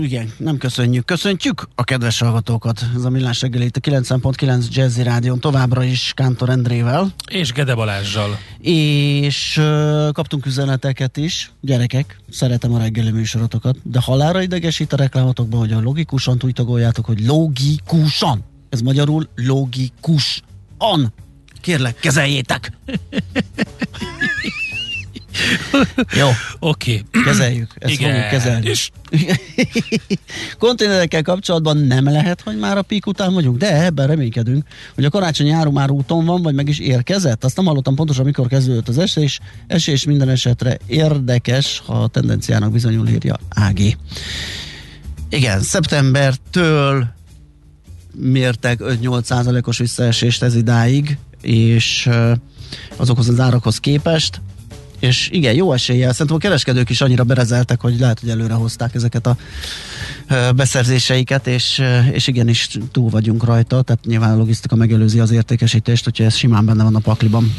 Igen, nem köszönjük. Köszöntjük a kedves hallgatókat. Ez a Millás reggeli itt a 9.9 Jazzy Rádion továbbra is Kántor Endrével. És Gede Balázsjal. És uh, kaptunk üzeneteket is. Gyerekek, szeretem a reggeli műsorotokat, de halára idegesít a reklámotokban, hogy a logikusan úgy tagoljátok, hogy logikusan. Ez magyarul logikus. An. Kérlek, kezeljétek! Jó. Oké. Okay. Kezeljük. Ezt Igen. fogjuk kezelni. És Konténerekkel kapcsolatban nem lehet, hogy már a pík után vagyunk, de ebben reménykedünk, hogy a karácsonyi áru már úton van, vagy meg is érkezett. Azt nem hallottam pontosan, mikor kezdődött az esés. Esés minden esetre érdekes, ha a tendenciának bizonyul írja AG. Igen, szeptembertől mértek 5-8 százalékos visszaesést ez idáig, és azokhoz az árakhoz képest, és igen, jó eséllyel. Szerintem a kereskedők is annyira berezeltek, hogy lehet, hogy előre hozták ezeket a beszerzéseiket, és, és igenis túl vagyunk rajta, tehát nyilván a logisztika megelőzi az értékesítést, úgyhogy ez simán benne van a pakliban.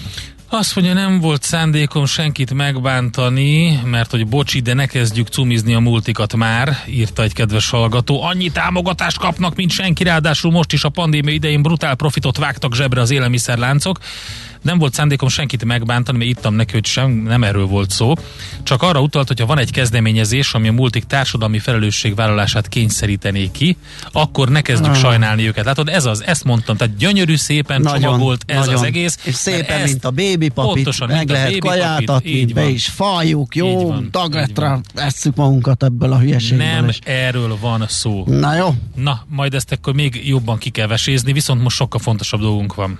azt mondja, nem volt szándékom senkit megbántani, mert hogy bocsi, de ne kezdjük cumizni a multikat már, írta egy kedves hallgató. Annyi támogatást kapnak, mint senki, ráadásul most is a pandémia idején brutál profitot vágtak zsebre az élelmiszerláncok. Nem volt szándékom senkit megbántani, mert ittam neki, hogy sem nem erről volt szó. Csak arra utalt, hogyha van egy kezdeményezés, ami a multik társadalmi felelősségvállalását kényszerítené ki, akkor ne kezdjük Ah. sajnálni őket. Látod, ez az, ezt mondtam, tehát gyönyörű szépen csomagolt ez az egész. És szépen, ezt- mint a baby papit, pontosan, meg lehet kaját adni, be is faljuk, Így jó, van. vesszük magunkat ebből a hülyeségből. Nem és- erről van szó. Na jó, Na, majd ezt akkor még jobban ki kell vesézni, viszont most sokkal fontosabb dolgunk van.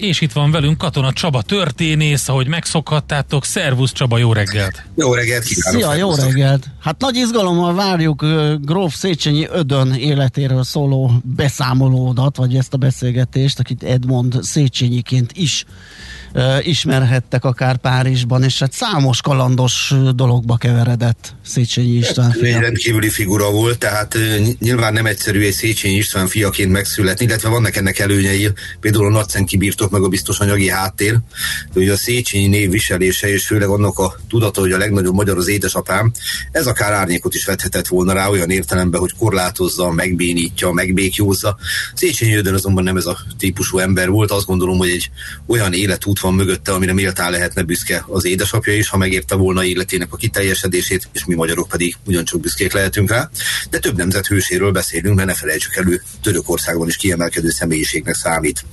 És itt van velünk Katona Csaba történész, ahogy megszokhattátok. Szervusz Csaba, jó reggelt! Jó reggelt kívánok! Szia, jó reggelt! Hát nagy izgalommal várjuk uh, Gróf Széchenyi Ödön életéről szóló beszámolódat, vagy ezt a beszélgetést, akit Edmond Széchenyiként is uh, ismerhettek akár Párizsban, és hát számos kalandos dologba keveredett Széchenyi István Ő egy fia. rendkívüli figura volt, tehát nyilván nem egyszerű egy Széchenyi István fiaként megszületni, illetve vannak ennek előnyei, például a Nagyszenki birtok meg a biztos anyagi háttér, ugye a Széchenyi név viselése, és főleg annak a tudata, hogy a legnagyobb magyar az édesapám, ez akár árnyékot is vethetett volna rá olyan értelemben, hogy korlátozza, megbénítja, megbékjózza. Széchenyi Ödön azonban nem ez a típusú ember volt, azt gondolom, hogy egy olyan életút van mögötte, amire méltán lehetne büszke az édesapja is, ha megérte volna életének a kiteljesedését, és mi magyarok pedig ugyancsak büszkék lehetünk rá. De több nemzet hőséről beszélünk, mert ne felejtsük elő, Törökországban is kiemelkedő személyiségnek számít.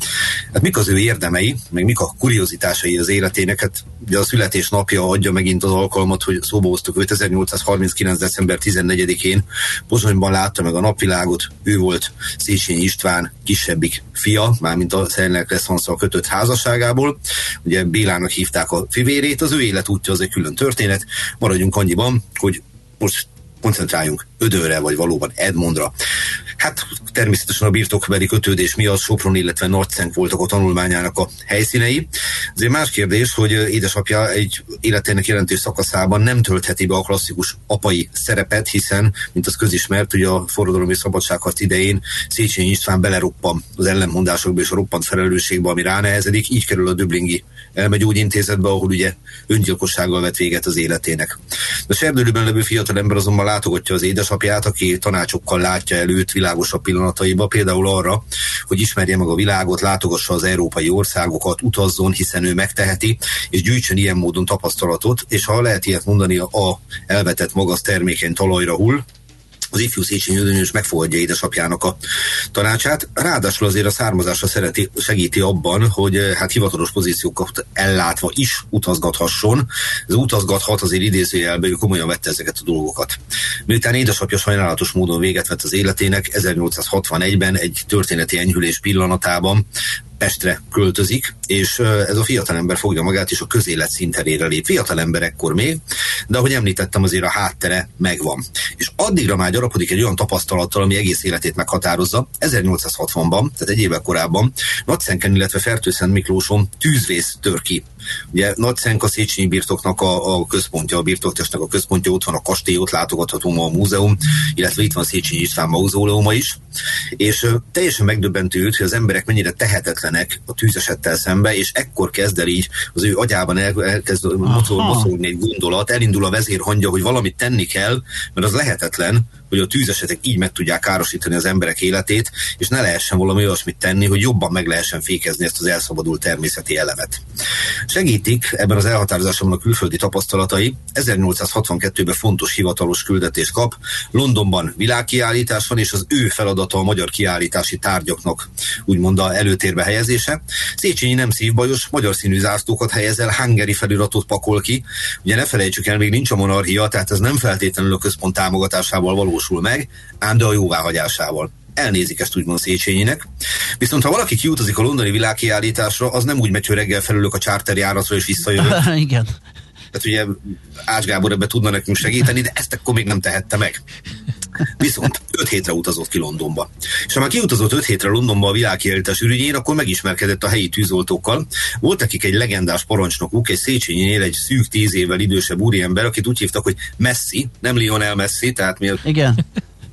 Hát mik az ő érdemei, meg mik a kuriozitásai az életének? Hát ugye a születésnapja adja megint az alkalmat, hogy szóba hoztuk őt 1839. december 14-én Pozsonyban látta meg a napvilágot, ő volt Széchenyi István kisebbik fia, mármint a Szennek Leszanszal kötött házasságából. Ugye Bélának hívták a fivérét, az ő életútja az egy külön történet. Maradjunk annyiban, hogy most koncentráljunk Ödönre, vagy valóban Edmondra. Hát természetesen a birtokbeli kötődés miatt Sopron, illetve Nagyszenk voltak a tanulmányának a helyszínei. Azért más kérdés, hogy édesapja egy életének jelentős szakaszában nem töltheti be a klasszikus apai szerepet, hiszen, mint az közismert, hogy a forradalom és szabadságharc idején Széchenyi István beleroppan az ellenmondásokba és a roppant felelősségbe, ami ránehezedik, így kerül a Döblingi elmegyógyintézetbe, ahol ugye öngyilkossággal vett véget az életének. A serdülőben levő fiatalember azonban látogatja az édesapját, aki tanácsokkal látja előtt világosabb pillanataiba, például arra, hogy ismerje meg a világot, látogassa az európai országokat, utazzon, hiszen ő megteheti, és gyűjtsön ilyen módon tapasztalatot, és ha lehet ilyet mondani, a elvetett magas termékeny talajra hull, az ifjú Széchenyi Ödönyös megfogadja édesapjának a tanácsát. Ráadásul azért a származása szereti, segíti abban, hogy eh, hát hivatalos pozíciókat ellátva is utazgathasson. Ez utazgathat azért idézőjelben, ő komolyan vette ezeket a dolgokat. Miután édesapja sajnálatos módon véget vett az életének, 1861-ben egy történeti enyhülés pillanatában Pestre költözik, és ez a fiatalember fogja magát, és a közélet szinterére lép. Fiatalember ekkor még, de ahogy említettem, azért a háttere megvan. És addigra már gyarapodik egy olyan tapasztalattal, ami egész életét meghatározza. 1860-ban, tehát egy évvel korábban, Nagyszenken, illetve Fertőszent Miklóson tűzvész tör ki. Ugye a Széchenyi birtoknak a, a központja, a birtoktestnek a központja, ott van a kastély, ott látogatható ma a múzeum, illetve itt van Széchenyi István mauzóleuma is. És teljesen megdöbbentő hogy az emberek mennyire tehetetlenek a tűzesettel szembe, és ekkor kezd el így az ő agyában el, elkezd mozogni egy gondolat, elindul a vezérhangja, hogy valamit tenni kell, mert az lehetetlen, hogy a tűzesetek így meg tudják károsítani az emberek életét, és ne lehessen valami olyasmit tenni, hogy jobban meg lehessen fékezni ezt az elszabadult természeti elemet. Segítik ebben az elhatározásomban a külföldi tapasztalatai. 1862-ben fontos hivatalos küldetés kap. Londonban világkiállítás van, és az ő feladata a magyar kiállítási tárgyaknak úgymond a előtérbe helyezése. Széchenyi nem szívbajos, magyar színű zászlókat helyez el, hangeri feliratot pakol ki. Ugye ne felejtsük el, még nincs a monarchia, tehát ez nem feltétlenül a központ támogatásával valósul meg, ám de a jóváhagyásával elnézik ezt úgymond Széchenyinek. Viszont ha valaki kiutazik a londoni világkiállításra, az nem úgy megy, hogy reggel felülök a charterjáratra és visszajövök. Igen. Tehát ugye Ács Gábor ebbe tudna nekünk segíteni, de ezt akkor még nem tehette meg. Viszont 5 hétre utazott ki Londonba. És ha már kiutazott 5 hétre Londonba a világkiállítás ürügyén, akkor megismerkedett a helyi tűzoltókkal. Volt nekik egy legendás parancsnokuk, egy Széchenyinél egy szűk 10 évvel idősebb úriember, akit úgy hívtak, hogy Messi, nem Lionel Messi, tehát miért Igen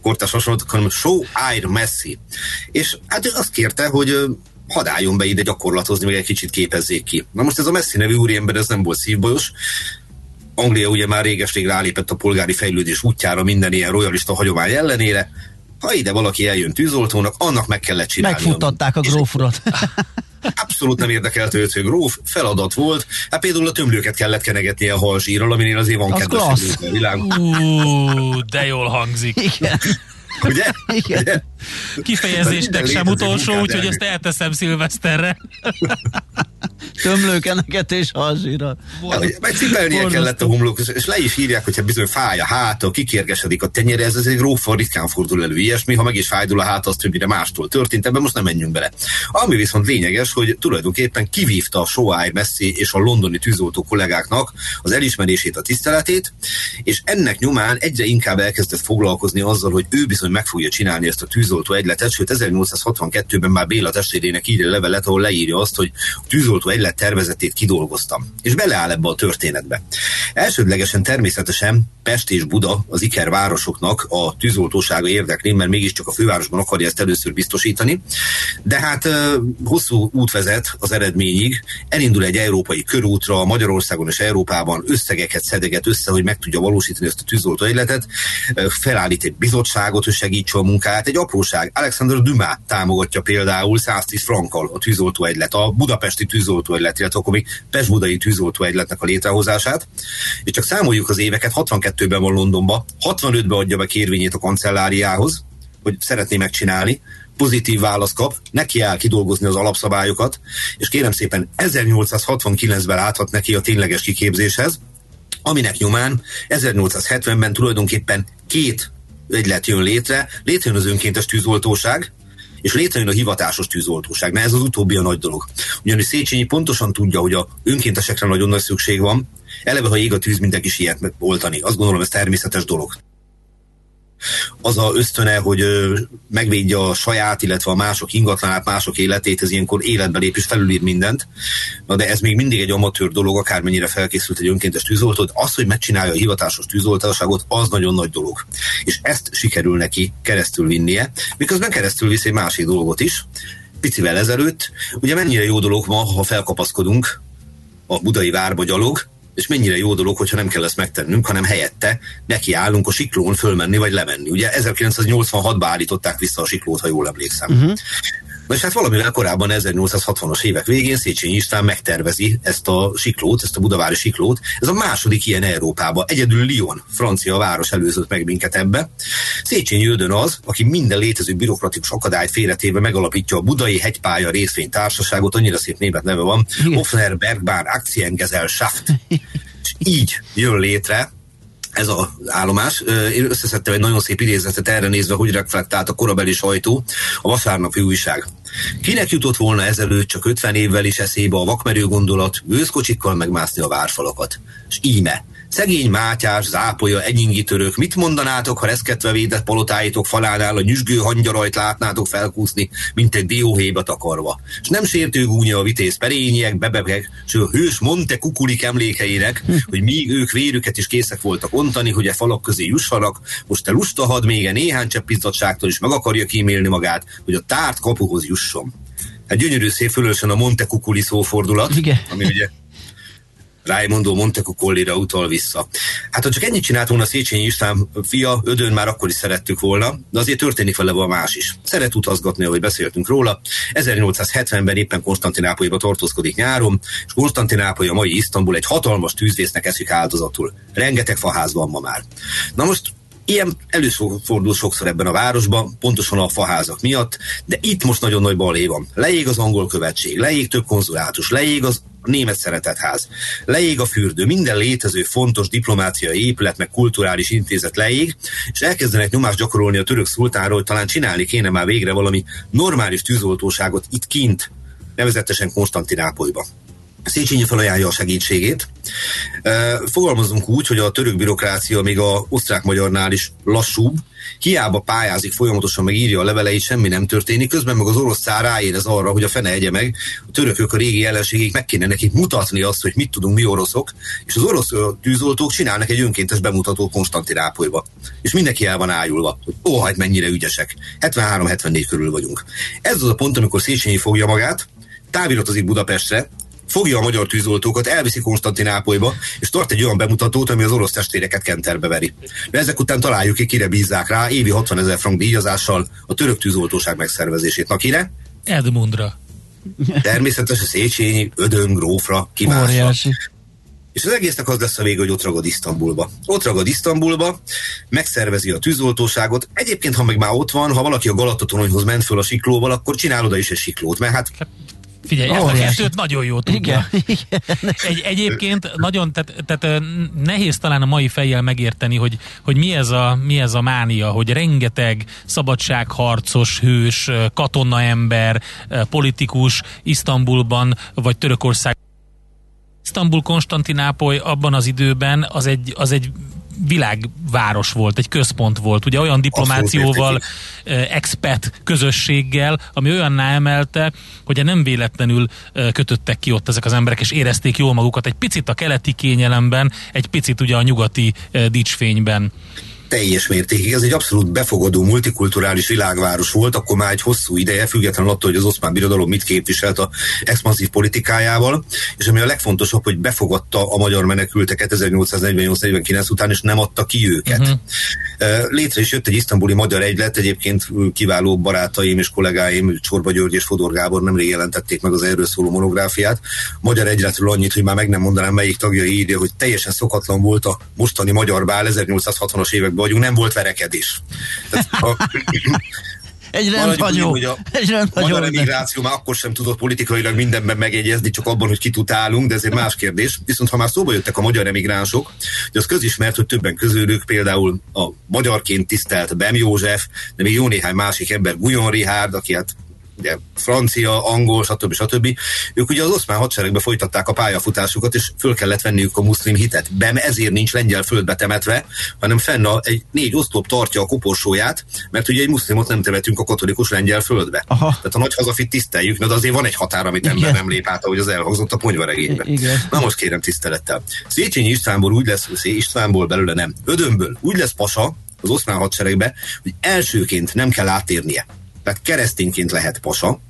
kortás hasonlót, hanem Show Air Messi. És hát ő azt kérte, hogy hadd álljon be ide gyakorlatozni, meg egy kicsit képezzék ki. Na most ez a Messi nevű úriember, ez nem volt szívbajos, Anglia ugye már réges-rég rálépett a polgári fejlődés útjára minden ilyen royalista hagyomány ellenére. Ha ide valaki eljön tűzoltónak, annak meg kellett csinálni. Megfuttatták a grófurat. Abszolút nem érdekelt őt, hogy gróf, feladat volt. Hát például a tömlőket kellett kenegetni a halzsírral, aminél azért van kedves a világ. Uh, de jól hangzik. Igen. Ugye? Igen. Ugye? Kifejezésnek sem utolsó, úgyhogy ezt elteszem szilveszterre. Tömlőkeneket és halzsíra. Megcipelnie kellett a homlok, és le is írják, hogyha bizony fáj a háta, kikérgesedik a tenyere, ez, ez egy rófa ritkán fordul elő ilyesmi, ha meg is fájdul a hát, azt többire mástól történt, ebben most nem menjünk bele. Ami viszont lényeges, hogy tulajdonképpen kivívta a Soáj Messi és a londoni tűzoltó kollégáknak az elismerését, a tiszteletét, és ennek nyomán egyre inkább elkezdett foglalkozni azzal, hogy ő bizony meg fogja csinálni ezt a tűzoltó egyletet, sőt 1862-ben már Béla testvérének írja levelet, ahol leírja azt, hogy a tűzoltó egylet tervezetét kidolgoztam. És beleáll ebbe a történetbe. Elsődlegesen természetesen Pest és Buda, az Iker városoknak a tűzoltósága érdekli, mert mégiscsak a fővárosban akarja ezt először biztosítani. De hát hosszú út vezet az eredményig, elindul egy európai körútra, Magyarországon és Európában összegeket szedeget össze, hogy meg tudja valósítani ezt a tűzoltó egyletet, felállít egy bizottságot, hogy segítse a munkát. Egy apróság, Alexander Dumas támogatja például 110 frankkal a tűzoltó egylet, a budapesti tűzoltó egylet, illetve akkor még Pest-Budai tűzoltó egyletnek a létrehozását. És csak számoljuk az éveket, 62-ben van Londonba, 65-ben adja be kérvényét a kancelláriához, hogy szeretné megcsinálni, pozitív válasz kap, neki áll kidolgozni az alapszabályokat, és kérem szépen 1869-ben láthat neki a tényleges kiképzéshez, aminek nyomán 1870-ben tulajdonképpen két egylet jön létre, létrejön az önkéntes tűzoltóság, és létrejön a hivatásos tűzoltóság. Na ez az utóbbi a nagy dolog. Ugyanis Széchenyi pontosan tudja, hogy a önkéntesekre nagyon nagy szükség van, eleve ha ég a tűz, mindenki siet oltani. Azt gondolom, ez természetes dolog az a ösztöne, hogy megvédje a saját, illetve a mások ingatlanát, mások életét, ez ilyenkor életbe lép és felülír mindent. Na de ez még mindig egy amatőr dolog, akármennyire felkészült egy önkéntes tűzoltó, az, hogy megcsinálja a hivatásos tűzoltóságot, az nagyon nagy dolog. És ezt sikerül neki keresztül vinnie, miközben keresztül visz egy másik dolgot is, picivel ezelőtt. Ugye mennyire jó dolog ma, ha felkapaszkodunk a budai várba gyalog, és mennyire jó dolog, hogyha nem kell ezt megtennünk, hanem helyette neki állunk a siklón fölmenni vagy lemenni. Ugye 1986-ban állították vissza a siklót, ha jól emlékszem. Uh-huh. És hát valamivel korábban 1860-as évek végén Széchenyi István megtervezi ezt a siklót, ezt a budavári siklót. Ez a második ilyen Európában. Egyedül Lyon, francia város előzött meg minket ebbe. Széchenyi Ödön az, aki minden létező bürokratikus akadályt félretéve megalapítja a Budai Hegypálya részvénytársaságot, annyira szép német neve van, Hofner Bergbahn Aktiengesellschaft. és így jön létre ez az állomás. Én összeszedtem egy nagyon szép idézetet erre nézve, hogy reflektált a korabeli sajtó, a vasárnapi újság. Kinek jutott volna ezelőtt csak 50 évvel is eszébe a vakmerő gondolat, gőzkocsikkal megmászni a várfalakat? És íme, Szegény Mátyás, Zápolya, Enyingi török, mit mondanátok, ha reszketve védett palotáitok falánál a nyüzsgő hangyarajt látnátok felkúszni, mint egy dióhéba takarva? És nem sértő gúnya a vitéz perényiek, bebegek, s a hős Monte Kukulik emlékeinek, hm. hogy míg ők vérüket is készek voltak ontani, hogy a e falak közé jussanak, most te lustahad még néhány csepp is meg akarja kímélni magát, hogy a tárt kapuhoz jusson. Hát gyönyörű szép fölösen a Monte Kukuli szófordulat, Igen. ami ugye Raimondo Montecuccoli-ra utal vissza. Hát ha csak ennyit csinált volna Széchenyi István fia, Ödön már akkor is szerettük volna, de azért történik vele a más is. Szeret utazgatni, ahogy beszéltünk róla. 1870-ben éppen Konstantinápolyba tartózkodik nyáron, és Konstantinápoly a mai Isztambul egy hatalmas tűzvésznek eszik áldozatul. Rengeteg faház van ma már. Na most Ilyen előfordul sokszor ebben a városban, pontosan a faházak miatt, de itt most nagyon nagy balé van. Leég az angol követség, leég több konzulátus, leég az a német szeretetház. Leég a fürdő, minden létező fontos diplomáciai épület, meg kulturális intézet leég, és elkezdenek nyomást gyakorolni a török szultánról, hogy talán csinálni kéne már végre valami normális tűzoltóságot itt kint, nevezetesen Konstantinápolyba. Széchenyi felajánlja a segítségét. Fogalmazunk úgy, hogy a török bürokrácia még a osztrák-magyarnál is lassúbb, hiába pályázik folyamatosan, meg írja a leveleit, semmi nem történik, közben meg az orosz szár ráérez arra, hogy a fene egye meg, a törökök a régi ellenségek meg kéne nekik mutatni azt, hogy mit tudunk mi oroszok, és az orosz tűzoltók csinálnak egy önkéntes bemutató Konstantinápolyba. És mindenki el van ájulva, hogy ó, hát mennyire ügyesek. 73-74 körül vagyunk. Ez az a pont, amikor Széchenyi fogja magát, táviratozik Budapestre, fogja a magyar tűzoltókat, elviszi Konstantinápolyba, és tart egy olyan bemutatót, ami az orosz testvéreket kenterbe veri. De ezek után találjuk ki, kire bízzák rá, évi 60 ezer frank díjazással a török tűzoltóság megszervezését. Na kire? Edmundra. Természetesen Széchenyi, Ödön, Grófra, kimásra. És az egésznek az lesz a vége, hogy ott ragad Isztambulba. Ott ragad Isztambulba, megszervezi a tűzoltóságot. Egyébként, ha meg már ott van, ha valaki a Galatatononyhoz ment föl a siklóval, akkor csinál oda is egy siklót, mert hát Figyelj, ezt a kettőt nagyon jó tudja. Igen, igen. Egy, egyébként nagyon, tehát, tehát nehéz talán a mai fejjel megérteni, hogy, hogy mi, ez a, mi ez a mánia, hogy rengeteg szabadságharcos, hős, katonaember, politikus Isztambulban vagy Törökország Isztambul, Konstantinápoly abban az időben az egy, az egy világváros volt, egy központ volt, ugye olyan diplomációval, expat közösséggel, ami olyanná emelte, hogy nem véletlenül kötöttek ki ott ezek az emberek, és érezték jól magukat egy picit a keleti kényelemben, egy picit ugye a nyugati dicsfényben teljes mértékig. Ez egy abszolút befogadó, multikulturális világváros volt, akkor már egy hosszú ideje, függetlenül attól, hogy az oszmán birodalom mit képviselt a expanzív politikájával, és ami a legfontosabb, hogy befogadta a magyar menekülteket 1848-49 után, és nem adta ki őket. Uh-huh. Létre is jött egy isztambuli magyar egylet, egyébként kiváló barátaim és kollégáim, Csorba György és Fodor Gábor nemrég jelentették meg az erről szóló monográfiát. Magyar egyletről annyit, hogy már meg nem mondanám, melyik tagja írja, hogy teljesen szokatlan volt a mostani magyar bál 1860-as években vagyunk, nem volt verekedés. Tehát a, egy rendhagyó. Hogy a egy rendhagyó. Magyar emigráció már akkor sem tudott politikailag mindenben megegyezni, csak abban, hogy kit utálunk, de ez egy más kérdés. Viszont ha már szóba jöttek a magyar emigránsok, hogy az közismert, hogy többen közülük például a magyarként tisztelt Bem József, de még jó néhány másik ember, Guyon Richard, aki hát ugye, francia, angol, stb. stb. Ők ugye az oszmán hadseregbe folytatták a pályafutásukat, és föl kellett venniük a muszlim hitet. Bem ezért nincs lengyel földbe temetve, hanem fenn a, egy négy oszlop tartja a koporsóját, mert ugye egy muszlimot nem temetünk a katolikus lengyel földbe. Aha. Tehát a nagy hazafit tiszteljük, de azért van egy határ, amit ember nem lép át, ahogy az elhangzott a ponyvaregényben. Na most kérem tisztelettel. Széchenyi Istvánból úgy lesz, Istvánból belőle nem, Ödönből úgy lesz pasa az oszmán hadseregbe, hogy elsőként nem kell átérnie tehát keresztényként lehet pasa,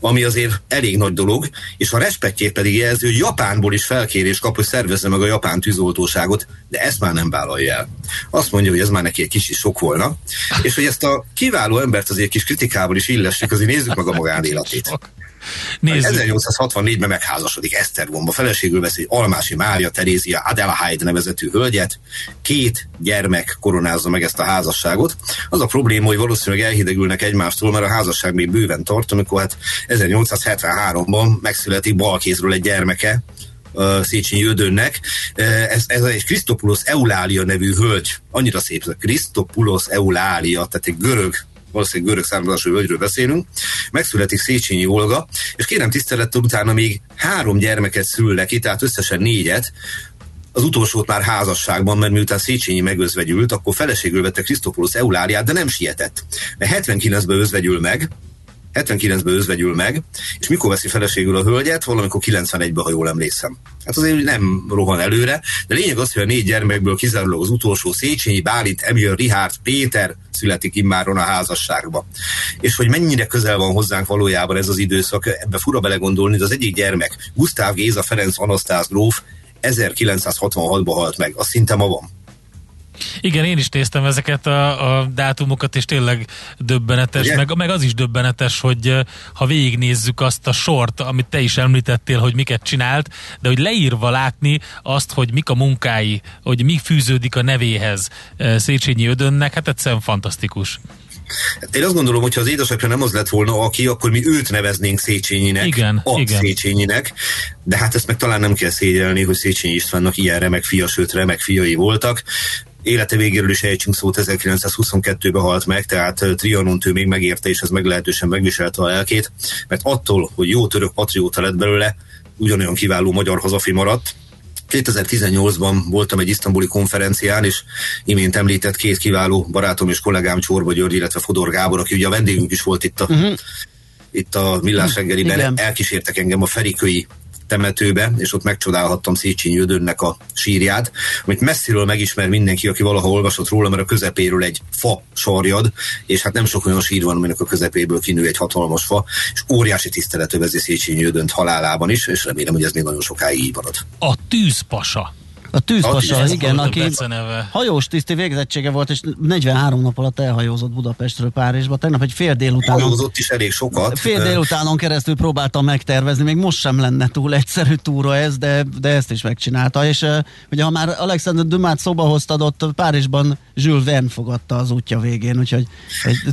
ami azért elég nagy dolog, és a respektjét pedig jelzi, hogy Japánból is felkérés kap, hogy szervezze meg a japán tűzoltóságot, de ezt már nem vállalja el. Azt mondja, hogy ez már neki egy kicsi sok volna, és hogy ezt a kiváló embert azért kis kritikával is illessük, azért nézzük meg a magánéletét. Nézzük. 1864-ben megházasodik Esztergomba, feleségül veszi Almási Mária Terézia Adelaide nevezetű hölgyet, két gyermek koronázza meg ezt a házasságot. Az a probléma, hogy valószínűleg elhidegülnek egymástól, mert a házasság még bőven tart, amikor hát 1873-ban megszületik balkézről egy gyermeke, Széchenyi Ödönnek. Ez, ez egy Krisztopulos Eulália nevű hölgy, annyira szép, ez a Krisztopulos Eulália, tehát egy görög valószínűleg görög származású hölgyről beszélünk, megszületik Széchenyi Olga, és kérem tisztelettel utána még három gyermeket szül neki, tehát összesen négyet, az utolsót már házasságban, mert miután Széchenyi megözvegyült, akkor feleségül vette Krisztopoulos Euláliát, de nem sietett. Mert 79-ben özvegyül meg, 79-ben özvegyül meg, és mikor veszi feleségül a hölgyet? Valamikor 91-ben, ha jól emlékszem. Hát azért nem rohan előre, de lényeg az, hogy a négy gyermekből kizárólag az utolsó Széchenyi, Bálint, Emil, Richard, Péter születik immáron a házasságba. És hogy mennyire közel van hozzánk valójában ez az időszak, ebbe fura belegondolni, de az egyik gyermek, Gusztáv Géza Ferenc Anasztász gróf 1966-ban halt meg, az szinte ma van. Igen, én is néztem ezeket a, a dátumokat, és tényleg döbbenetes, meg, meg az is döbbenetes, hogy ha végignézzük azt a sort, amit te is említettél, hogy miket csinált, de hogy leírva látni azt, hogy mik a munkái, hogy mi fűződik a nevéhez Széchenyi Ödönnek, hát egyszerűen fantasztikus. Hát én azt gondolom, hogy ha az édesapja nem az lett volna, aki, akkor mi őt neveznénk Széchenyinek, igen, a igen. Széchenyinek, de hát ezt meg talán nem kell szégyelni, hogy Széchenyi Istvánnak ilyen remek fia, sőt remek fiai voltak élete végéről is ejtsünk szót, 1922-ben halt meg, tehát Trianont ő még megérte, és ez meglehetősen megviselte a lelkét, mert attól, hogy jó török patrióta lett belőle, ugyanolyan kiváló magyar hazafi maradt, 2018-ban voltam egy isztambuli konferencián, és imént említett két kiváló barátom és kollégám Csorba György, illetve Fodor Gábor, aki ugye a vendégünk is volt itt a, uh-huh. itt a Millás reggeliben, elkísértek engem a Feriköi temetőbe, és ott megcsodálhattam Széchenyi Ödönnek a sírját, amit messziről megismer mindenki, aki valaha olvasott róla, mert a közepéről egy fa sarjad, és hát nem sok olyan sír van, aminek a közepéből kinő egy hatalmas fa, és óriási tisztelet övezi Széchenyi Ödönt halálában is, és remélem, hogy ez még nagyon sokáig így marad. A tűzpasa. A tűzpasa, igen, aki hajós tiszti végzettsége volt, és 43 nap alatt elhajózott Budapestről Párizsba. Tegnap egy fél délután. Hajózott is elég sokat. Fél délutánon keresztül próbáltam megtervezni, még most sem lenne túl egyszerű túra ez, de, de ezt is megcsinálta. És ugye ha már Alexander Dumát szóba hoztad, ott Párizsban Jules Verne fogadta az útja végén, úgyhogy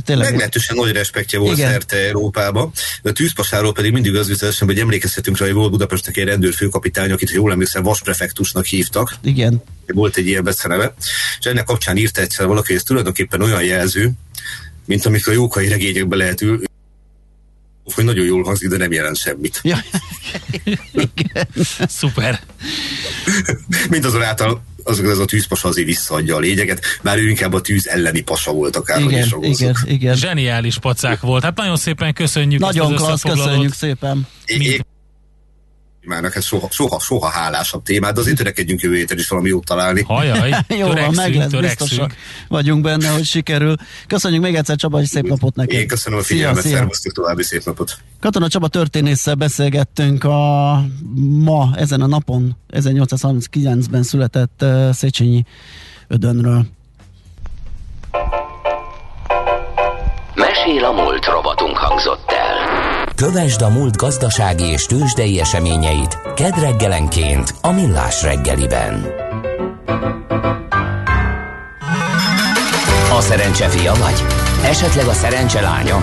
tényleg... Meglehetősen nagy respektje volt igen. szerte Európába. A tűzpasáról pedig mindig az jutott hogy emlékezhetünk rá, hogy volt Budapestnek egy rendőrfőkapitány, akit, ha jól emlékszem, vasprefektusnak hívtak. Igen. Volt egy ilyen beceneve, és ennek kapcsán írta egyszer valaki, hogy ez tulajdonképpen olyan jelző, mint amikor a jókai regényekbe lehet ül, hogy nagyon jól hangzik, de nem jelent semmit. Ja. Szuper. Mindazonáltal az, ez a tűzpasa azért visszaadja a lényeget, már ő inkább a tűz elleni pasa volt akár, igen, igen, igen. Zseniális pacák volt. Hát nagyon szépen köszönjük Nagyon klassz, köszönjük szépen. É, témának, ez soha, soha, soha hálásabb témát, de azért törekedjünk jövő héten is valami jót találni. Hajaj, Jó van, meg lesz, biztosak vagyunk benne, hogy sikerül. Köszönjük még egyszer Csaba, hogy szép napot neked. Én köszönöm a figyelmet, szervusztok, további szép napot. Katona Csaba történésszel beszélgettünk a ma, ezen a napon, 1839-ben született uh, Széchenyi Ödönről. Mesél a múlt robotunk hangzott el. Kövesd a múlt gazdasági és tőzsdei eseményeit kedd reggelenként a Millás reggeliben. A szerencse fia vagy? Esetleg a szerencse lánya?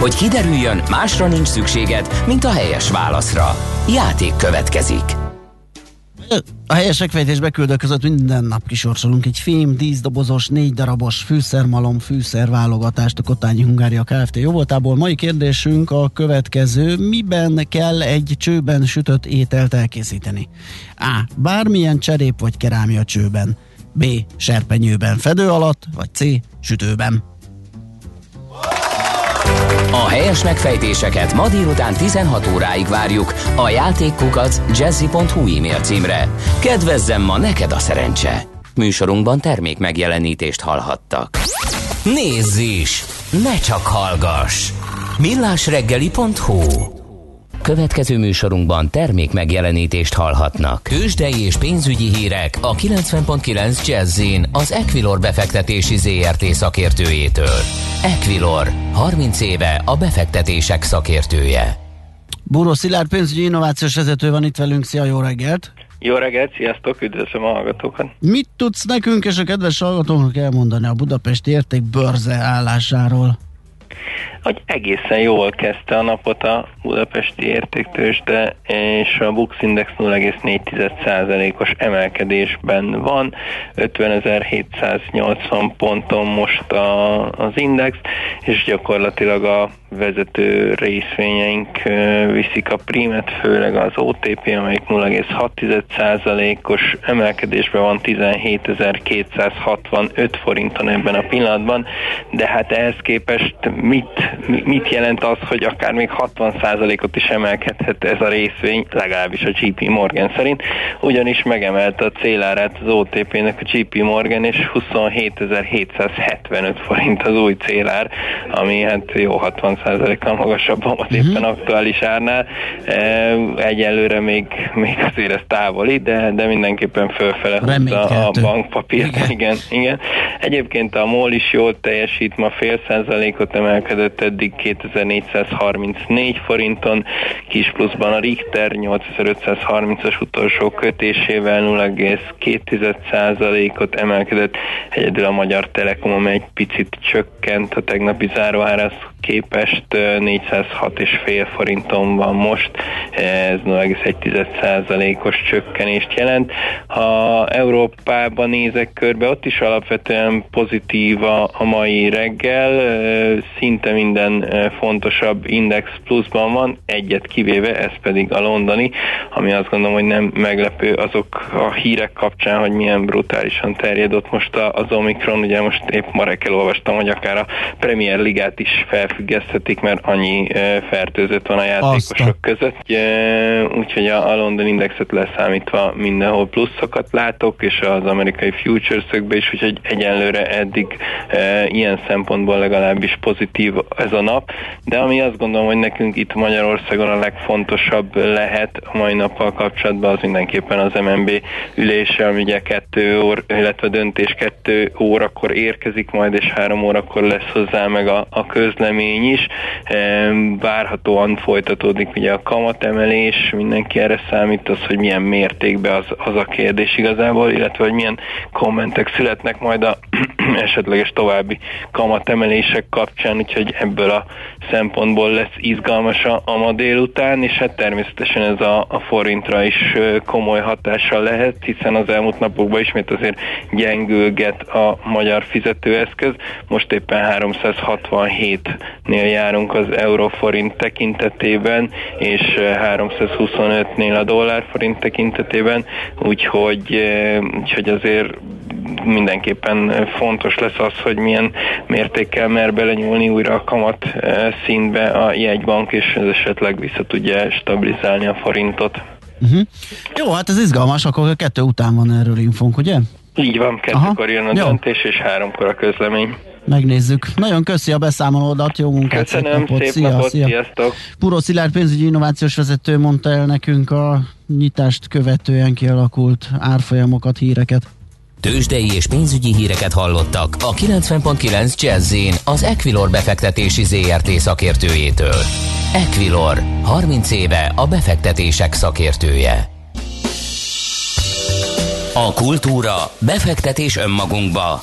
Hogy kiderüljön, másra nincs szükséged, mint a helyes válaszra. Játék következik. A helyes megfejtés beküldő között minden nap kisorsolunk egy fém, díszdobozos, négy darabos fűszermalom, fűszerválogatást a Kotányi Hungária Kft. jóvoltából. Mai kérdésünk a következő. Miben kell egy csőben sütött ételt elkészíteni? A. Bármilyen cserép vagy kerámia csőben. B. Serpenyőben fedő alatt, vagy C. Sütőben. A helyes megfejtéseket ma délután 16 óráig várjuk a játékkukac jazzy.hu e-mail címre. Kedvezzem ma neked a szerencse! Műsorunkban termék megjelenítést hallhattak. Nézz is! Ne csak hallgass! millásreggeli.hu Következő műsorunkban termék megjelenítést hallhatnak. Kősdei és pénzügyi hírek a 90.9 jazz az Equilor befektetési ZRT szakértőjétől. Equilor, 30 éve a befektetések szakértője. Búró Szilárd pénzügyi innovációs vezető van itt velünk, szia, jó reggelt! Jó reggelt, sziasztok, üdvözlöm a hallgatókat! Mit tudsz nekünk és a kedves hallgatóknak elmondani a Budapesti érték börze állásáról? Hogy egészen jól kezdte a napot a budapesti értéktősde, és a Bux Index 0,4%-os emelkedésben van, 50.780 ponton most a, az index, és gyakorlatilag a vezető részvényeink viszik a primet, főleg az OTP, amelyik 0,6%-os emelkedésben van 17.265 forinton ebben a pillanatban, de hát ehhez képest mit, mit jelent az, hogy akár még 60%-ot is emelkedhet ez a részvény, legalábbis a JP Morgan szerint, ugyanis megemelte a célárát az OTP-nek a JP Morgan, és 27.775 forint az új célár, ami hát jó 60 százalékkal magasabban az éppen uh-huh. aktuális árnál. E, egyelőre még, még azért ez távoli, de, de mindenképpen fölfele húzza a bankpapírt. Igen. igen, igen. Egyébként a MOL is jól teljesít, ma fél százalékot emelkedett eddig 2434 forinton, kis pluszban a Richter 8530-as utolsó kötésével 0,2 százalékot emelkedett, egyedül a Magyar Telekom, amely egy picit csökkent a tegnapi záróáraz képest 406,5 forinton van most, ez 0,1%-os csökkenést jelent. Ha Európában nézek körbe, ott is alapvetően pozitív a, a mai reggel, szinte minden fontosabb index pluszban van, egyet kivéve, ez pedig a londoni, ami azt gondolom, hogy nem meglepő azok a hírek kapcsán, hogy milyen brutálisan terjed ott most az Omikron, ugye most épp ma reggel olvastam, hogy akár a Premier Ligát is fel felfüggeszthetik, mert annyi fertőzött van a játékosok Azta. között. Úgyhogy a, a London Indexet leszámítva mindenhol pluszokat látok, és az amerikai futures is, úgyhogy egyenlőre eddig e, ilyen szempontból legalábbis pozitív ez a nap. De ami azt gondolom, hogy nekünk itt Magyarországon a legfontosabb lehet a mai nappal kapcsolatban, az mindenképpen az MNB ülése, ami ugye kettő óra, illetve döntés kettő órakor érkezik majd, és három órakor lesz hozzá meg a, a közlemény eredmény is. Várhatóan folytatódik ugye a kamatemelés, mindenki erre számít, az, hogy milyen mértékben az, az a kérdés igazából, illetve hogy milyen kommentek születnek majd a esetleges további kamatemelések kapcsán, úgyhogy ebből a szempontból lesz izgalmas a, a ma délután, és hát természetesen ez a, a forintra is komoly hatással lehet, hiszen az elmúlt napokban ismét azért gyengülget a magyar fizetőeszköz, most éppen 367 nél járunk az euróforint tekintetében, és 325-nél eh, a dollárforint tekintetében, úgyhogy, eh, úgyhogy azért mindenképpen fontos lesz az, hogy milyen mértékkel mer belenyúlni újra a kamat eh, színbe a jegybank, és ez esetleg vissza tudja stabilizálni a forintot. Uh-huh. Jó, hát ez izgalmas, akkor a kettő után van erről infónk, ugye? Így van, kettőkor jön a Jó. döntés, és háromkor a közlemény. Megnézzük. Nagyon köszi a beszámolódat, jó munkát, Köszönöm, szép napot, szép szia, napot szia. sziasztok! Puró Szilárd pénzügyi innovációs vezető mondta el nekünk a nyitást követően kialakult árfolyamokat, híreket. Tőzsdei és pénzügyi híreket hallottak a 90.9 jazz az Equilor befektetési ZRT szakértőjétől. Equilor, 30 éve a befektetések szakértője. A kultúra, befektetés önmagunkba,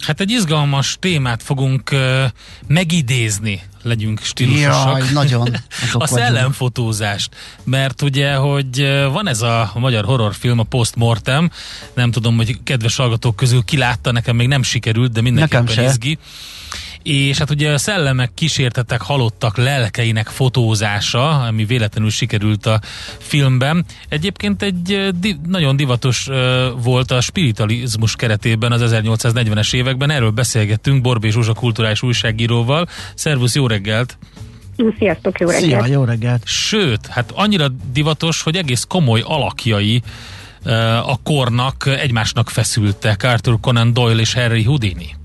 Hát egy izgalmas témát fogunk uh, megidézni, legyünk stílusosak. Jaj, nagyon. a szellemfotózást. Mert ugye, hogy van ez a magyar horrorfilm, a Postmortem, nem tudom, hogy kedves hallgatók közül ki látta, nekem még nem sikerült, de mindenképpen izgi. És hát ugye a szellemek kísértetek halottak lelkeinek fotózása, ami véletlenül sikerült a filmben. Egyébként egy di- nagyon divatos volt a spiritualizmus keretében az 1840-es években, erről beszélgettünk Borbé Zsuzsa kulturális újságíróval. Szervusz, jó reggelt! Sziasztok, jó reggelt! Szia, jó reggelt! Sőt, hát annyira divatos, hogy egész komoly alakjai a kornak egymásnak feszültek, Arthur Conan Doyle és Harry Houdini.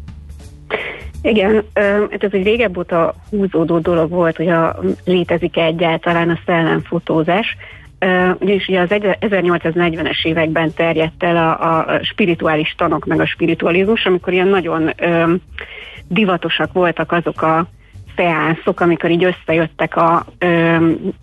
Igen, hát ez egy régebb óta húzódó dolog volt, hogy a, létezik egyáltalán a szellemfotózás. Ugyanis ugye az 1840-es években terjedt el a, a spirituális tanok, meg a spiritualizmus, amikor ilyen nagyon ö, divatosak voltak azok a szeánszok, amikor így összejöttek a, ö,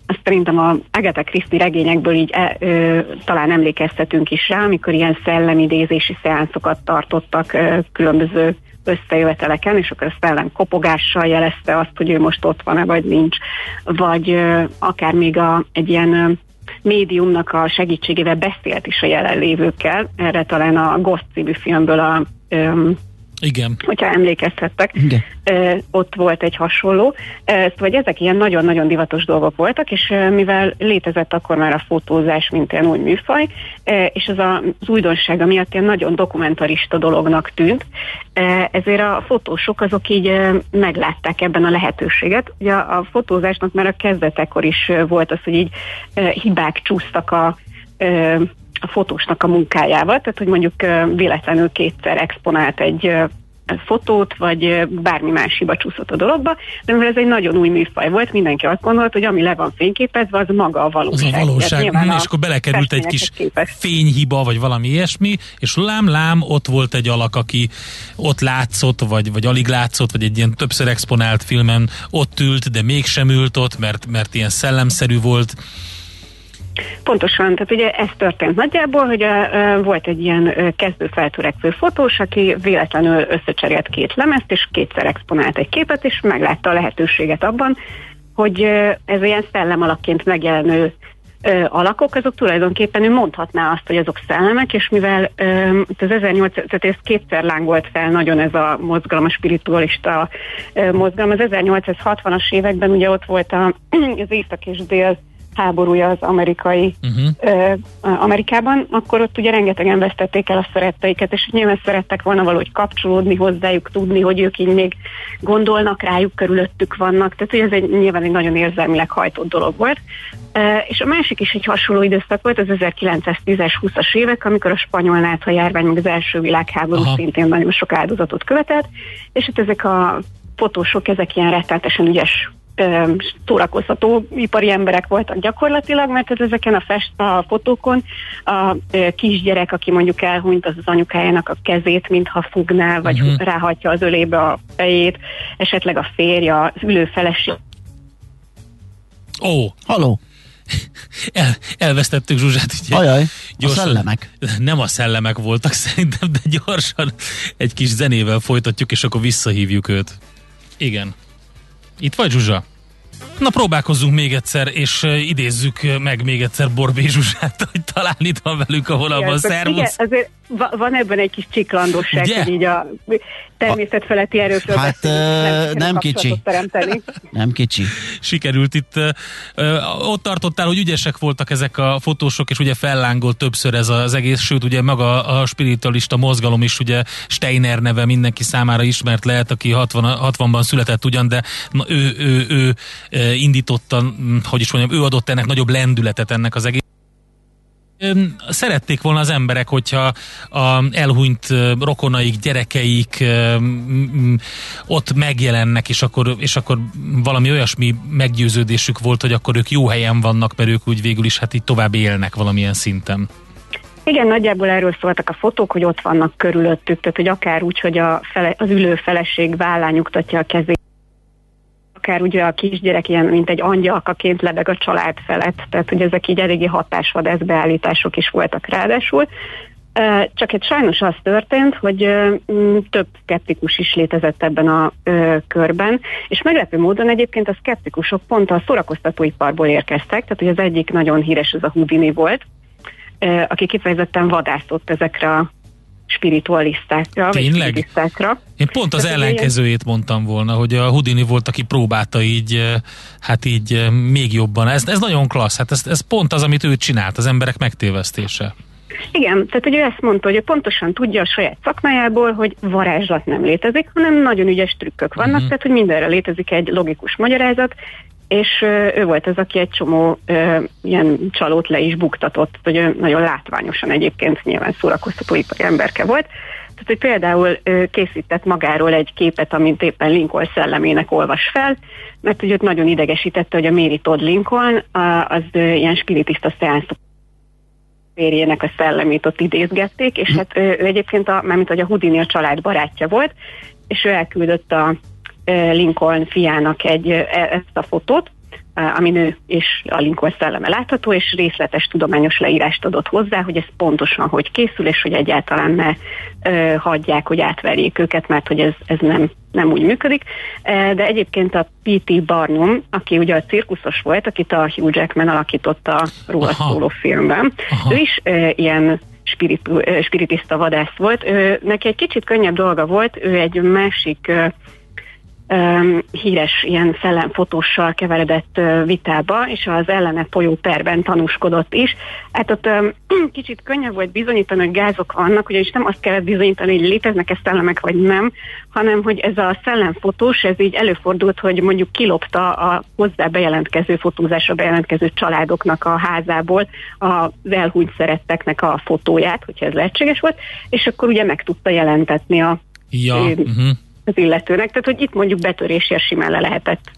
azt szerintem a Agatha Christie regényekből így e, ö, talán emlékeztetünk is rá, amikor ilyen szellemidézési szeánszokat tartottak ö, különböző összejöveteleken, és akkor a szellem kopogással jelezte azt, hogy ő most ott van-e, vagy nincs, vagy akár még a, egy ilyen médiumnak a segítségével beszélt is a jelenlévőkkel, erre talán a Ghost című filmből a igen. Hogyha emlékezhettek, Igen. ott volt egy hasonló. Szóval ezek ilyen nagyon-nagyon divatos dolgok voltak, és mivel létezett akkor már a fotózás, mint ilyen új műfaj, és ez az újdonsága miatt ilyen nagyon dokumentarista dolognak tűnt, ezért a fotósok azok így meglátták ebben a lehetőséget. Ugye a fotózásnak már a kezdetekor is volt az, hogy így hibák csúsztak a a fotósnak a munkájával, tehát hogy mondjuk véletlenül kétszer exponált egy fotót, vagy bármi más hiba csúszott a dologba, de mivel ez egy nagyon új műfaj volt, mindenki azt gondolt, hogy ami le van fényképezve, az maga a valóság. Az a valóság, hm, és akkor belekerült egy kis képes. fényhiba, vagy valami ilyesmi, és lám-lám, ott volt egy alak, aki ott látszott, vagy, vagy alig látszott, vagy egy ilyen többször exponált filmen ott ült, de mégsem ült ott, mert, mert ilyen szellemszerű volt Pontosan, tehát ugye ez történt nagyjából, hogy uh, volt egy ilyen kezdő feltörekvő fotós, aki véletlenül összecserélt két lemezt, és kétszer exponált egy képet, és meglátta a lehetőséget abban, hogy ez ilyen szellem alakként megjelenő ö, alakok, azok tulajdonképpen ő mondhatná azt, hogy azok szellemek, és mivel ö, az 1800, tehát ez kétszer lángolt fel nagyon ez a mozgalom, a spiritualista ö, mozgalom. Az 1860-as években ugye ott volt a, az észak és dél háborúja az amerikai uh-huh. ö, Amerikában, akkor ott ugye rengetegen vesztették el a szeretteiket, és nyilván szerettek volna valahogy kapcsolódni hozzájuk, tudni, hogy ők így még gondolnak rájuk, körülöttük vannak, tehát ugye ez egy, nyilván egy nagyon érzelmileg hajtott dolog volt. És a másik is egy hasonló időszak volt, az 1910-es, 20-as évek, amikor a spanyol nátha járvány, meg az első világháború Aha. szintén nagyon sok áldozatot követett, és hát ezek a fotósok, ezek ilyen rettenetesen ügyes szórakoztató ipari emberek voltak gyakorlatilag, mert ez ezeken a, fest, a fotókon a kisgyerek, aki mondjuk elhunyt, az az anyukájának a kezét, mintha fogná, vagy uh-huh. ráhatja az ölébe a fejét, esetleg a férja, az ülő feleség. Ó, oh. haló! El, elvesztettük Zsuzsát. Ugye? Ajaj, gyorsan, a szellemek. Nem a szellemek voltak szerintem, de gyorsan egy kis zenével folytatjuk, és akkor visszahívjuk őt. Igen. Itt vagy Zsuzsa? Na próbálkozzunk még egyszer, és idézzük meg még egyszer Borbé Zsuzsát, hogy talán itt van velük a vonalban. Szervusz! Igen, azért van ebben egy kis csiklandosság, hogy így a természetfeletti erőkről hát, beszélünk, nem, nem kicsi. Teremteni. Nem kicsi. Sikerült itt. Ott tartottál, hogy ügyesek voltak ezek a fotósok, és ugye fellángolt többször ez az egész, sőt ugye maga a spiritualista mozgalom is ugye Steiner neve mindenki számára ismert lehet, aki 60, 60-ban született ugyan, de ő, ő, ő, ő indította, hogy is mondjam, ő adott ennek nagyobb lendületet ennek az egész szerették volna az emberek, hogyha a elhunyt rokonaik, gyerekeik ott megjelennek, és akkor, és akkor valami olyasmi meggyőződésük volt, hogy akkor ők jó helyen vannak, mert ők úgy végül is hát így tovább élnek valamilyen szinten. Igen, nagyjából erről szóltak a fotók, hogy ott vannak körülöttük, tehát hogy akár úgy, hogy a fele, az ülő feleség vállán nyugtatja a kezét, akár ugye a kisgyerek ilyen, mint egy angyalkaként lebeg a család felett, tehát hogy ezek így eléggé hatásvadász beállítások is voltak ráadásul. Csak egy sajnos az történt, hogy több skeptikus is létezett ebben a körben, és meglepő módon egyébként a skeptikusok pont a szórakoztatóiparból érkeztek, tehát hogy az egyik nagyon híres, ez a Houdini volt, aki kifejezetten vadászott ezekre a spiritualistákra, Tényleg? vagy spiritistákra. Én pont az ellenkezőjét mondtam volna, hogy a Houdini volt, aki próbálta így, hát így még jobban. Ez, ez nagyon klassz, hát ez, ez pont az, amit ő csinált, az emberek megtévesztése. Igen, tehát hogy ő ezt mondta, hogy ő pontosan tudja a saját szakmájából, hogy varázslat nem létezik, hanem nagyon ügyes trükkök vannak, Mhm. tehát hogy mindenre létezik egy logikus magyarázat, és ő volt az, aki egy csomó ö, ilyen csalót le is buktatott, hogy ő nagyon látványosan egyébként nyilván szórakoztatóipari emberke volt. Tehát, hogy például ö, készített magáról egy képet, amint éppen Lincoln szellemének olvas fel, mert ugye őt nagyon idegesítette, hogy a Mary Todd Lincoln az ö, ilyen spiritista szeánszok férjének a szellemét ott idézgették, és hát ő, ő egyébként, a, mármint hogy a Houdini a család barátja volt, és ő elküldött a Lincoln fiának egy, ö, e- ezt a fotót, ö, amin ő és a Lincoln szelleme látható, és részletes tudományos leírást adott hozzá, hogy ez pontosan hogy készül, és hogy egyáltalán ne ö, hagyják, hogy átverjék őket, mert hogy ez, ez nem, nem úgy működik. De egyébként a P.T. Barnum, aki ugye a cirkuszos volt, akit a Hugh Jackman alakította róla Aha. szóló filmben, Aha. ő is ö, ilyen spiritu, ö, spiritista vadász volt. Ő, neki egy kicsit könnyebb dolga volt, ő egy másik ö, híres ilyen szellemfotóssal keveredett vitába, és az ellene folyó perben tanúskodott is. Hát ott kicsit könnyebb volt bizonyítani, hogy gázok vannak, ugyanis nem azt kellett bizonyítani, hogy léteznek-e szellemek, vagy nem, hanem hogy ez a szellemfotós, ez így előfordult, hogy mondjuk kilopta a hozzá bejelentkező fotózásra bejelentkező családoknak a házából az elhúnyt szeretteknek a fotóját, hogyha ez lehetséges volt, és akkor ugye meg tudta jelentetni a Ja, uh-huh. Az illetőnek, tehát hogy itt mondjuk betörésért simán le lehetett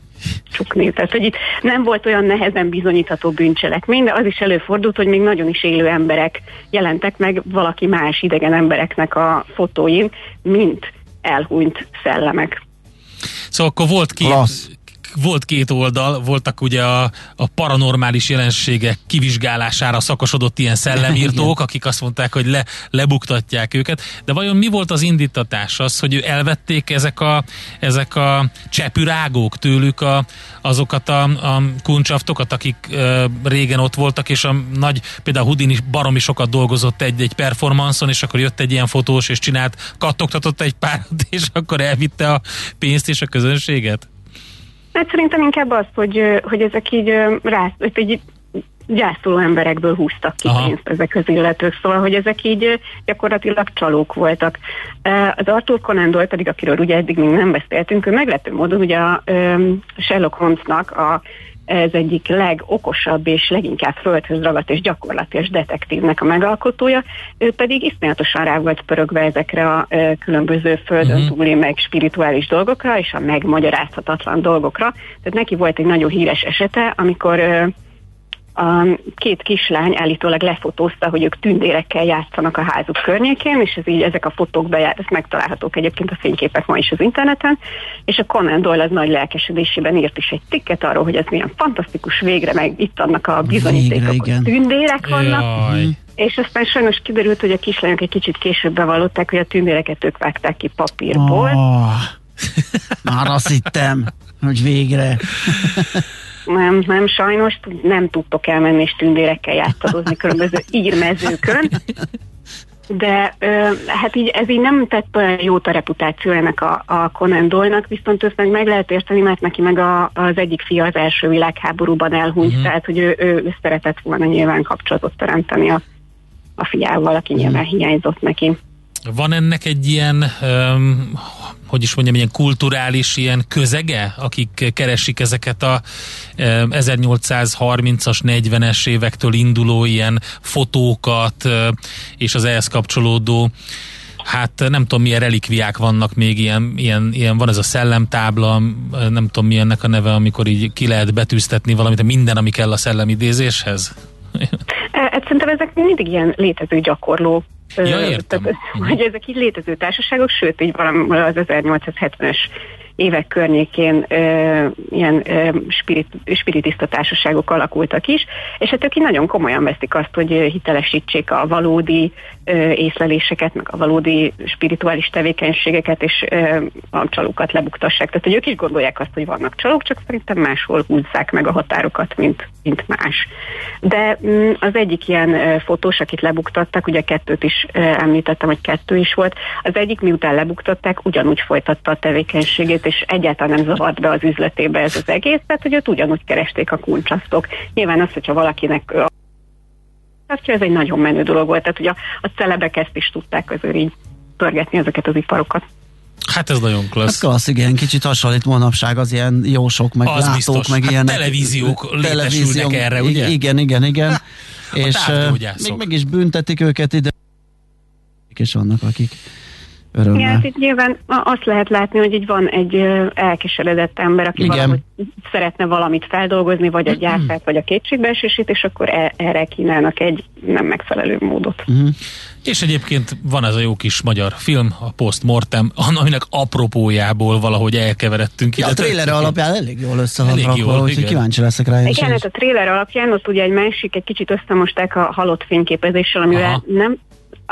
csukni. Tehát, hogy itt nem volt olyan nehezen bizonyítható bűncselekmény, de az is előfordult, hogy még nagyon is élő emberek jelentek meg valaki más idegen embereknek a fotóin, mint elhunyt szellemek. Szóval akkor volt két, Klassz. Volt két oldal, voltak ugye a, a paranormális jelenségek kivizsgálására szakosodott ilyen szellemírtók, akik azt mondták, hogy le, lebuktatják őket, de vajon mi volt az indítatás? Az, hogy elvették ezek a, ezek a csepürágók tőlük a, azokat a, a kuncsaftokat, akik ö, régen ott voltak, és a nagy, például Houdini baromi sokat dolgozott egy, egy performanszon, és akkor jött egy ilyen fotós, és csinált, kattogtatott egy párat, és akkor elvitte a pénzt és a közönséget? Hát szerintem inkább az, hogy, hogy ezek így ö, rá, hogy gyászoló emberekből húztak ki Aha. pénzt ezek az illetők, szóval, hogy ezek így gyakorlatilag csalók voltak. Az Arthur Conan Doyle pedig, akiről ugye eddig még nem beszéltünk, ő meglepő módon ugye a Sherlock Holmesnak a ez egyik legokosabb és leginkább földhöz ragadt és gyakorlatilag detektívnek a megalkotója, ő pedig iszonyatosan rá volt pörögve ezekre a különböző földön Mhm. túli meg spirituális dolgokra és a megmagyarázhatatlan dolgokra. Tehát neki volt egy nagyon híres esete, amikor a két kislány állítólag lefotózta, hogy ők tündérekkel játszanak a házuk környékén, és ez így ezek a fotók bejár, ezt megtalálhatók egyébként a fényképek ma is az interneten, és a Conan Doyle az nagy lelkesedésében írt is egy cikket arról, hogy ez milyen fantasztikus végre, meg itt annak a bizonyítékok, hogy tündérek vannak, Jaj. és aztán sajnos kiderült, hogy a kislányok egy kicsit később bevallották, hogy a tündéreket ők vágták ki papírból. Oh, már azt hittem, hogy végre. Nem, nem, sajnos nem tudtok elmenni és tündérekkel játszadozni különböző írmezőkön. De ö, hát így ez így nem tett olyan jót a reputációjának a, a Conan Doyle-nak, viszont őt meg meg lehet érteni, mert neki meg a, az egyik fia az első világháborúban elhunyt, uh-huh. tehát hogy ő, ő, ő szeretett volna nyilván kapcsolatot teremteni a, a fiával, aki nyilván hiányzott neki. Van ennek egy ilyen, um, hogy is mondjam, ilyen kulturális ilyen közege, akik keresik ezeket a um, 1830-as, 40-es évektől induló ilyen fotókat uh, és az ehhez kapcsolódó Hát nem tudom, milyen relikviák vannak még, ilyen, ilyen, ilyen van ez a szellemtábla, nem tudom, mi ennek a neve, amikor így ki lehet betűztetni valamit, minden, ami kell a szellemidézéshez. E, Hát szerintem ezek mindig ilyen létező gyakorló. Ja, értem. Tehát, hogy ezek így létező társaságok, sőt, így valami az 1870-es évek környékén ö, ilyen ö, spirit, spiritista társaságok alakultak is, és hát ők nagyon komolyan veszik azt, hogy hitelesítsék a valódi ö, észleléseket, meg a valódi spirituális tevékenységeket, és ö, a csalókat lebuktassák. Tehát, hogy ők is gondolják azt, hogy vannak csalók, csak szerintem máshol húzzák meg a határokat, mint, mint más. De mm, az egyik ilyen fotós, akit lebuktattak, ugye kettőt is említettem, hogy kettő is volt, az egyik miután lebuktatták, ugyanúgy folytatta a tevékenységét, és egyáltalán nem zavart be az üzletébe ez az egész, tehát hogy őt ugyanúgy keresték a kuncsasztok. Nyilván az, hogyha valakinek ez egy nagyon menő dolog volt, tehát ugye a, a celebek ezt is tudták azért így pörgetni ezeket az iparokat. Hát ez nagyon klassz. Hát klassz, igen, kicsit hasonlít manapság az ilyen jósok, meg az látók, biztos. meg hát ilyen... televíziók létesülnek erre, ugye? Igen, igen, igen. Ha, és még meg is büntetik őket ide, és vannak, akik örömmel. Igen, hát itt nyilván azt lehet látni, hogy így van egy elkeseredett ember, aki Igen. valahogy szeretne valamit feldolgozni, vagy a gyártát, vagy a kétségbeesését, és akkor e- erre kínálnak egy nem megfelelő módot. Uh-huh. És egyébként van ez a jó kis magyar film, a Post Mortem, aminek apropójából valahogy elkeveredtünk. Ja, a trailer alapján elég jól össze van elég rakva, úgyhogy kíváncsi leszek rá. Igen, hát a trailer alapján ott ugye egy másik, egy kicsit összemosták a halott fényképezéssel, amivel Aha. nem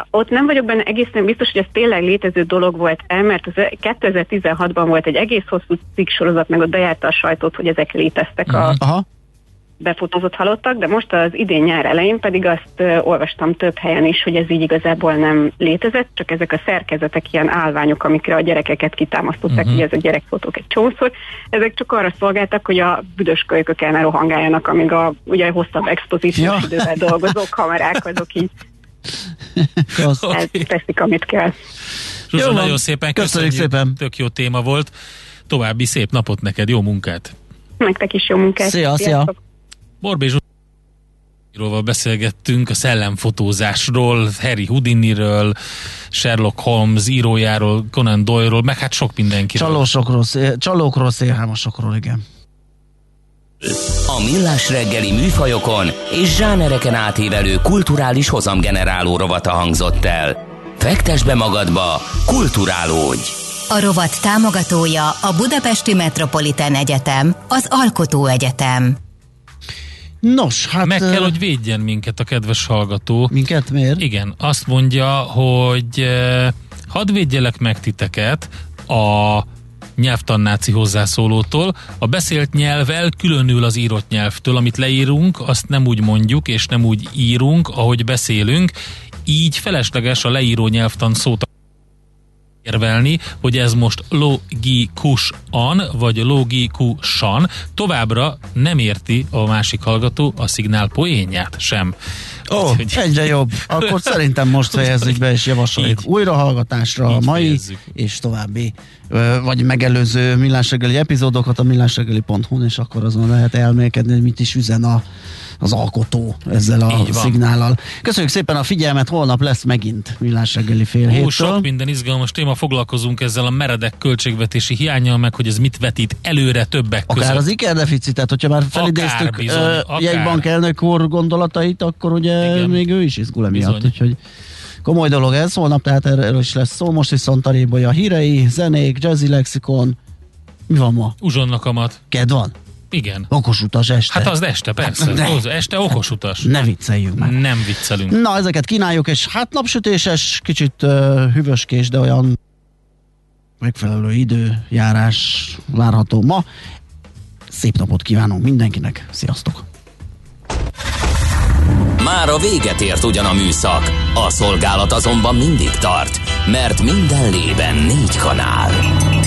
ott nem vagyok benne egészen biztos, hogy ez tényleg létező dolog volt el, mert az 2016-ban volt egy egész hosszú cikk sorozat, meg ott bejárta a sajtót, hogy ezek léteztek a Aha. Befotózott halottak, de most az idén nyár elején pedig azt olvastam több helyen is, hogy ez így igazából nem létezett, csak ezek a szerkezetek ilyen állványok, amikre a gyerekeket kitámasztották, uh-huh. hogy ez a gyerekfotók egy csomószor, ezek csak arra szolgáltak, hogy a büdös kölykök el ne rohangáljanak, amíg a ugye hosszabb expozíciós ja. idővel dolgozó kamerák, azok így okay. teszik, amit kell. Zsuzsa, jó, nagyon szépen köszönjük. köszönjük szépen. Tök jó téma volt. További szép napot neked, jó munkát. Nektek is jó munkát. Szia, szia. Borbé Zsuzsa beszélgettünk, a szellemfotózásról, Harry Houdiniről, Sherlock Holmes írójáról, Conan Doyle-ról, meg hát sok mindenkiről. Csalósokról, csalókról, szélhámosokról, igen. A Millás reggeli műfajokon és zsánereken átívelő kulturális hozamgeneráló rovata hangzott el. Fektes be magadba, kulturálódj! A rovat támogatója a Budapesti Metropolitán Egyetem, az Alkotó Egyetem. Nos, hát... Meg kell, hogy védjen minket a kedves hallgató. Minket miért? Igen, azt mondja, hogy hadd védjelek meg titeket a nyelvtannáci hozzászólótól. A beszélt nyelv elkülönül az írott nyelvtől, amit leírunk, azt nem úgy mondjuk, és nem úgy írunk, ahogy beszélünk, így felesleges a leíró nyelvtan szót érvelni, hogy ez most logikusan, vagy logikusan. Továbbra nem érti a másik hallgató a szignál poénját sem. Ó, oh, egyre jobb. Akkor szerintem most fejezzük be, és javasoljuk újrahallgatásra a mai fejezzük. és további, vagy megelőző millásregeli epizódokat a millásregeli.hu-n, és akkor azon lehet elmélkedni, hogy mit is üzen a az alkotó ezzel a szignállal. Köszönjük szépen a figyelmet, holnap lesz megint Millás reggeli fél héttől. sok minden izgalmas téma, foglalkozunk ezzel a meredek költségvetési hiányjal, meg hogy ez mit vetít előre többek akár között. Akár az ikerdeficitet, hogyha már felidéztük jegybank elnök úr gondolatait, akkor ugye Igen. még ő is izgul emiatt, úgyhogy komoly dolog ez, holnap tehát erről is lesz szó, most viszont a hírei, zenék, jazzy lexikon, mi van ma? Uzsonnakamat. Ked van? Igen. Okos utas este. Hát az este, persze. Ne. Az este okos utas. Ne vicceljünk már. Nem viccelünk. Na, ezeket kínáljuk, és hát napsütéses, kicsit uh, hűvöskés, de olyan megfelelő időjárás várható ma. Szép napot kívánunk mindenkinek. Sziasztok! Már a véget ért ugyan a műszak, a szolgálat azonban mindig tart, mert minden lében négy kanál.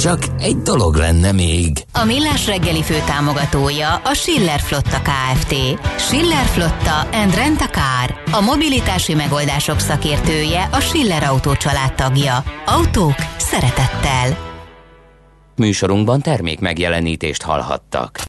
Csak egy dolog lenne még. A Millás reggeli fő támogatója a Schiller Flotta KFT. Schiller Flotta and Rent a Car. A mobilitási megoldások szakértője a Schiller Autó tagja. Autók szeretettel. Műsorunkban termék megjelenítést hallhattak.